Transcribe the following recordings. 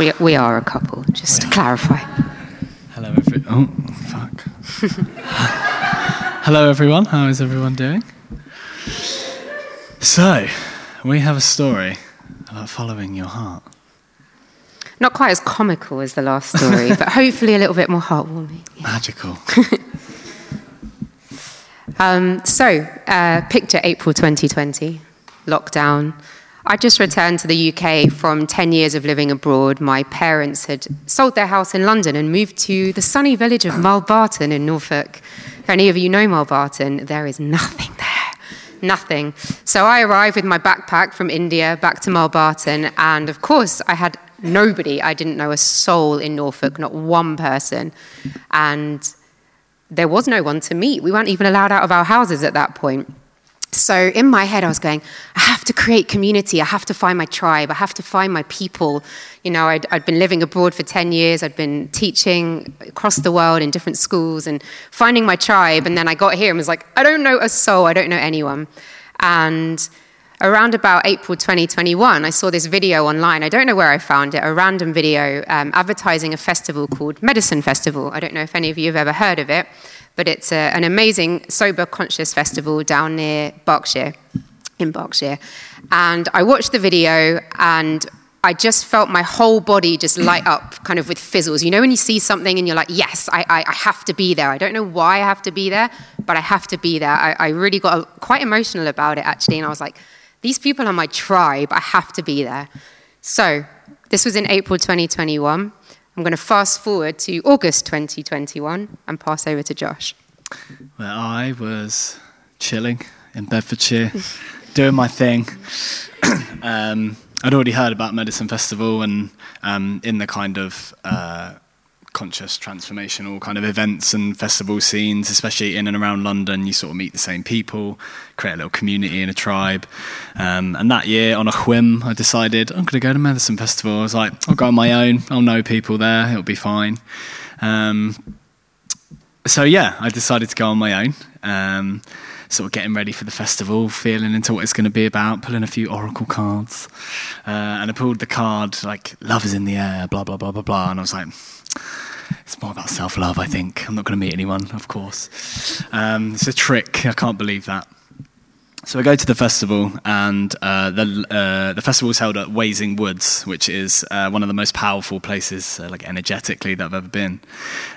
We, we are a couple, just to clarify. Hello, every. Oh, fuck. Hello, everyone. How is everyone doing? So, we have a story about following your heart. Not quite as comical as the last story, but hopefully a little bit more heartwarming. Magical. Um, so, uh, picture April 2020, lockdown. I just returned to the UK from 10 years of living abroad. My parents had sold their house in London and moved to the sunny village of Mulbarton in Norfolk. If any of you know Mulbarton, there is nothing there. Nothing. So I arrived with my backpack from India back to Mulbarton, and of course, I had nobody. I didn't know a soul in Norfolk, not one person. And there was no one to meet. We weren't even allowed out of our houses at that point. So in my head, I was going, I have to create community. I have to find my tribe. I have to find my people. You know, I'd, I'd, been living abroad for 10 years. I'd been teaching across the world in different schools and finding my tribe. And then I got here and was like, I don't know a soul. I don't know anyone. And around about April 2021, I saw this video online. I don't know where I found it, a random video um, advertising a festival called Medicine Festival. I don't know if any of you have ever heard of it but it's a, an amazing sober conscious festival down near Berkshire, in Berkshire. And I watched the video and I just felt my whole body just light up kind of with fizzles. You know, when you see something and you're like, yes, I, I, I have to be there. I don't know why I have to be there, but I have to be there. I, I really got quite emotional about it actually. And I was like, these people are my tribe. I have to be there. So this was in April 2021. I'm going to fast forward to August 2021 and pass over to Josh. Well, I was chilling in Bedfordshire, doing my thing. um, I'd already heard about Medicine Festival and um, in the kind of uh, conscious transformational kind of events and festival scenes, especially in and around London, you sort of meet the same people, create a little community and a tribe. Um, and that year, on a whim, I decided I'm going to go to Medicine Festival. I was like, I'll go on my own. I'll know people there. It'll be fine. Um, so yeah, I decided to go on my own. Um, sort of getting ready for the festival, feeling into what it's going to be about, pulling a few oracle cards, uh, and I pulled the card like "Love is in the air," blah blah blah blah blah, and I was like, it's more about self love, I think. I'm not going to meet anyone, of course. Um, it's a trick. I can't believe that. So I go to the festival, and uh, the uh, the festival is held at Wasing Woods, which is uh, one of the most powerful places, uh, like energetically, that I've ever been.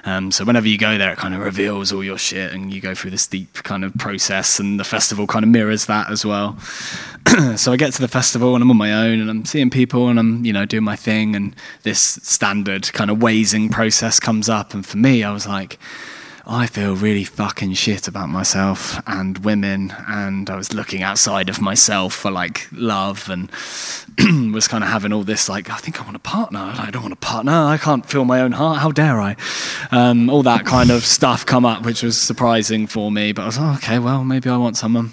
Um, so whenever you go there, it kind of reveals all your shit, and you go through this deep kind of process, and the festival kind of mirrors that as well. so I get to the festival, and I'm on my own, and I'm seeing people, and I'm you know doing my thing, and this standard kind of Wasing process comes up, and for me, I was like I feel really fucking shit about myself and women, and I was looking outside of myself for like love and was kind of having all this like, I think I want a partner. I don't want a partner. I can't feel my own heart. How dare I? Um, all that kind of stuff come up, which was surprising for me. But I was like, oh, okay, well, maybe I want someone.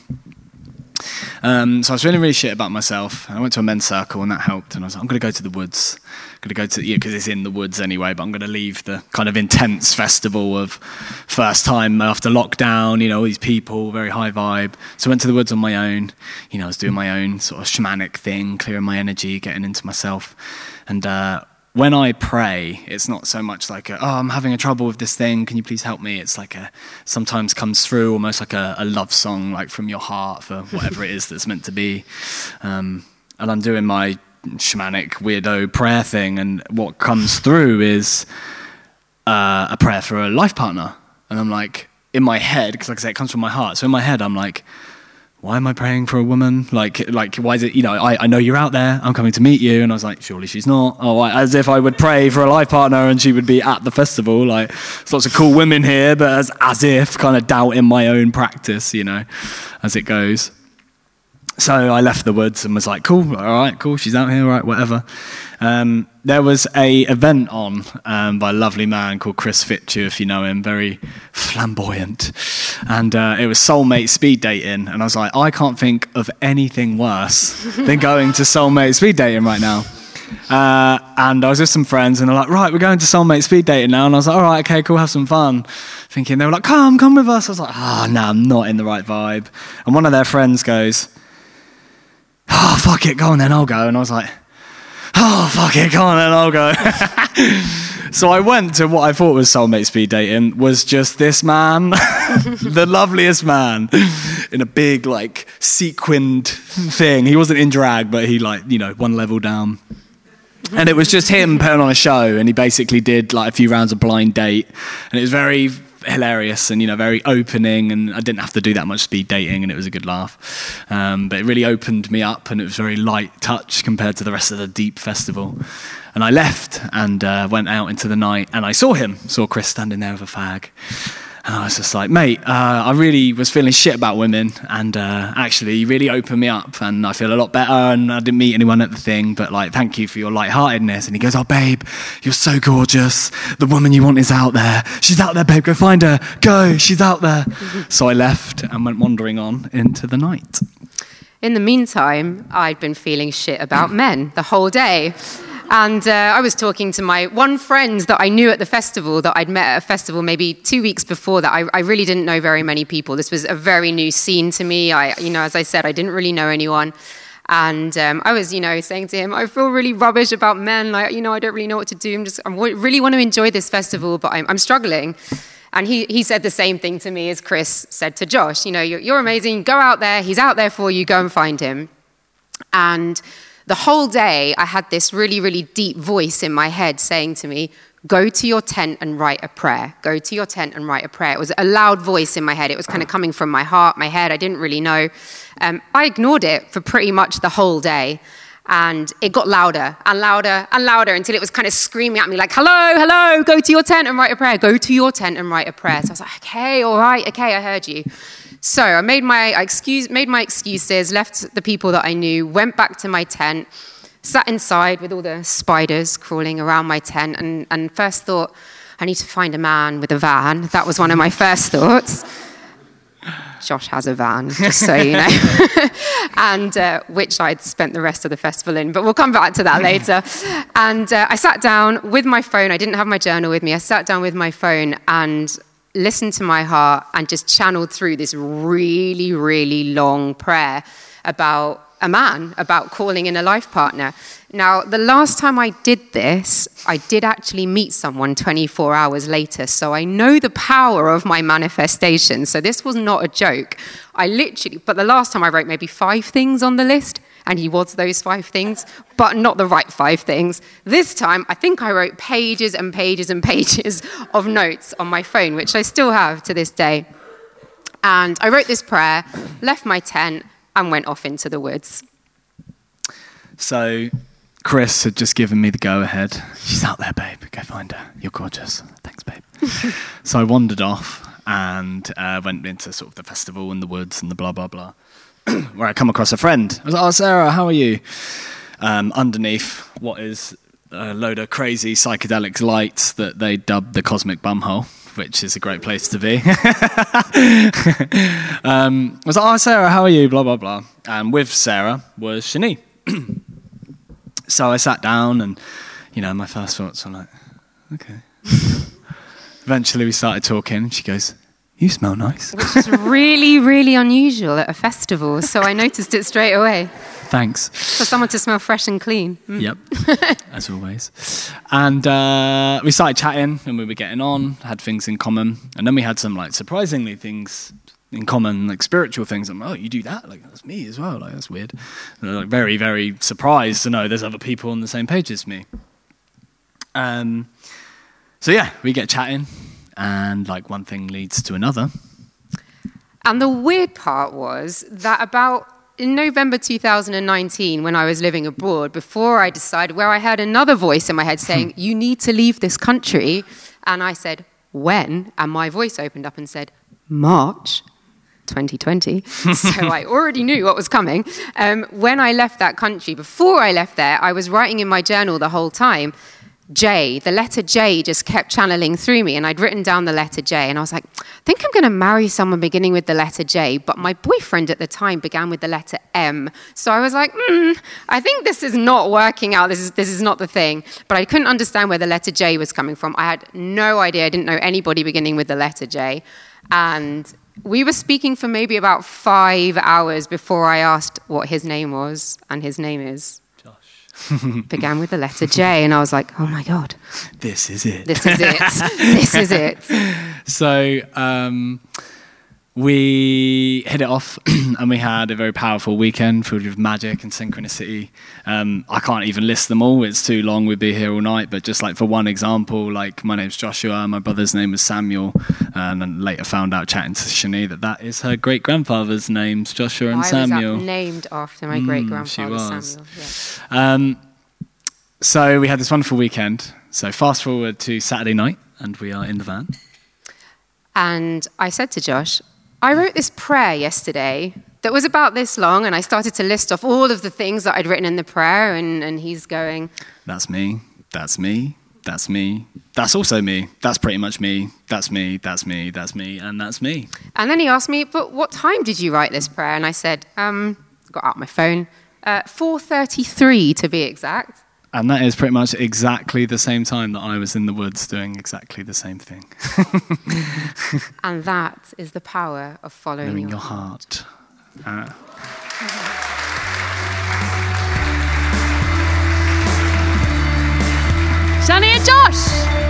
Um, so I was feeling really shit about myself. I went to a men's circle and that helped. And I was like, I'm going to go to the woods. I'm going to go to, yeah, because it's in the woods anyway, but I'm going to leave the kind of intense festival of first time after lockdown, you know, all these people, very high vibe. So I went to the woods on my own. You know, I was doing my own sort of shamanic thing, clearing my energy, getting into myself. And, uh, when I pray, it's not so much like, a, oh, I'm having a trouble with this thing. Can you please help me? It's like a sometimes comes through almost like a, a love song, like from your heart for whatever it is that's meant to be. Um, and I'm doing my shamanic weirdo prayer thing, and what comes through is uh, a prayer for a life partner. And I'm like, in my head, because like I say, it comes from my heart. So in my head, I'm like, why am I praying for a woman? Like, like, why is it, you know, I, I know you're out there, I'm coming to meet you. And I was like, surely she's not. Oh, as if I would pray for a life partner and she would be at the festival. Like, there's lots of cool women here, but as, as if kind of doubting my own practice, you know, as it goes. So I left the woods and was like, cool, all right, cool, she's out here, all right, whatever. Um, there was a event on um, by a lovely man called Chris Fitcher, if you know him, very flamboyant, and uh, it was soulmate speed dating, and I was like, I can't think of anything worse than going to soulmate speed dating right now. Uh, and I was with some friends, and they're like, right, we're going to soulmate speed dating now. And I was like, all right, okay, cool, have some fun. Thinking they were like, come, come with us. I was like, ah, oh, no, I'm not in the right vibe. And one of their friends goes, oh, fuck it, go on then, I'll go. And I was like, oh, fuck it, go on then, I'll go. so I went to what I thought was soulmate speed dating, was just this man, the loveliest man, in a big, like, sequined thing. He wasn't in drag, but he, like, you know, one level down. And it was just him putting on a show, and he basically did like a few rounds of blind date, and it was very hilarious and you know very opening and I didn't have to do that much speed dating and it was a good laugh. Um, but it really opened me up and it was very light touch compared to the rest of the deep festival. And I left and uh, went out into the night and I saw him saw Chris standing there with a fag and I was just like, mate, uh, I really was feeling shit about women, and uh, actually, you really opened me up, and I feel a lot better. And I didn't meet anyone at the thing, but like, thank you for your lightheartedness. And he goes, oh, babe, you're so gorgeous. The woman you want is out there. She's out there, babe. Go find her. Go. She's out there. so I left and went wandering on into the night. In the meantime, I'd been feeling shit about men the whole day. And uh, I was talking to my one friend that I knew at the festival that I'd met at a festival maybe two weeks before that. I, I really didn't know very many people. This was a very new scene to me. I, you know, as I said, I didn't really know anyone. And um, I was, you know, saying to him, I feel really rubbish about men. Like, you know, I don't really know what to do. I'm just, I really want to enjoy this festival, but I'm, I'm struggling. And he, he said the same thing to me as Chris said to Josh. You know, you're, you're amazing. Go out there. He's out there for you. Go and find him. And the whole day, I had this really, really deep voice in my head saying to me, Go to your tent and write a prayer. Go to your tent and write a prayer. It was a loud voice in my head. It was kind of coming from my heart, my head. I didn't really know. Um, I ignored it for pretty much the whole day. And it got louder and louder and louder until it was kind of screaming at me, like, hello, hello, go to your tent and write a prayer. Go to your tent and write a prayer. So I was like, okay, all right, okay, I heard you. So I made my, I excuse, made my excuses, left the people that I knew, went back to my tent, sat inside with all the spiders crawling around my tent, and, and first thought, I need to find a man with a van. That was one of my first thoughts. Josh has a van, just so you know, and uh, which I'd spent the rest of the festival in. But we'll come back to that later. And uh, I sat down with my phone. I didn't have my journal with me. I sat down with my phone and listened to my heart and just channeled through this really, really long prayer about a man, about calling in a life partner. Now, the last time I did this, I did actually meet someone 24 hours later, so I know the power of my manifestation. So this was not a joke. I literally, but the last time I wrote maybe five things on the list, and he was those five things, but not the right five things. This time, I think I wrote pages and pages and pages of notes on my phone, which I still have to this day. And I wrote this prayer, left my tent, and went off into the woods. So, Chris had just given me the go ahead. She's out there, babe. Go find her. You're gorgeous. Thanks, babe. so I wandered off and uh, went into sort of the festival in the woods and the blah, blah, blah. where I come across a friend. I was like, "Oh, Sarah, how are you?" Um, underneath what is a load of crazy psychedelic lights that they dubbed the cosmic bumhole, which is a great place to be. um, I was like, "Oh, Sarah, how are you?" Blah blah blah. And with Sarah was Shani. so I sat down, and you know, my first thoughts were like, "Okay." Eventually, we started talking. She goes, you smell nice. Which is really, really unusual at a festival. So I noticed it straight away. Thanks. For someone to smell fresh and clean. Mm. Yep, as always. And uh, we started chatting and we were getting on, had things in common. And then we had some like surprisingly things in common, like spiritual things. I'm like, oh, you do that? Like, that's me as well. Like, that's weird. And like, very, very surprised to know there's other people on the same page as me. Um, so yeah, we get chatting and like one thing leads to another. And the weird part was that about in November 2019, when I was living abroad, before I decided, where I heard another voice in my head saying, You need to leave this country. And I said, When? And my voice opened up and said, March. 2020. so I already knew what was coming. Um, when I left that country, before I left there, I was writing in my journal the whole time. J, the letter J just kept channeling through me, and I'd written down the letter J, and I was like, I think I'm going to marry someone beginning with the letter J, but my boyfriend at the time began with the letter M. So I was like, mm, I think this is not working out. This is, this is not the thing. But I couldn't understand where the letter J was coming from. I had no idea. I didn't know anybody beginning with the letter J. And we were speaking for maybe about five hours before I asked what his name was, and his name is began with the letter J, and I was like, "Oh my god, this is it! This is it! this is it!" So um, we hit it off, and we had a very powerful weekend filled with magic and synchronicity. Um, I can't even list them all; it's too long. We'd be here all night. But just like for one example, like my name's Joshua, my brother's name is Samuel, and then later found out chatting to Shani that that is her great grandfather's names, Joshua and I Samuel. Named after my great grandfather Mm, Samuel. Yeah. Um, so we had this wonderful weekend. So fast forward to Saturday night, and we are in the van. And I said to Josh, I wrote this prayer yesterday that was about this long, and I started to list off all of the things that I'd written in the prayer, and, and he's going, That's me. That's me. That's me. That's also me. That's pretty much me. That's me. That's me. That's me. And that's me. And then he asked me, "But what time did you write this prayer?" And I said, um, "Got out my phone, uh, 4:33 to be exact." And that is pretty much exactly the same time that I was in the woods doing exactly the same thing. And that is the power of following Knowing your your heart. Uh, Shani and Josh!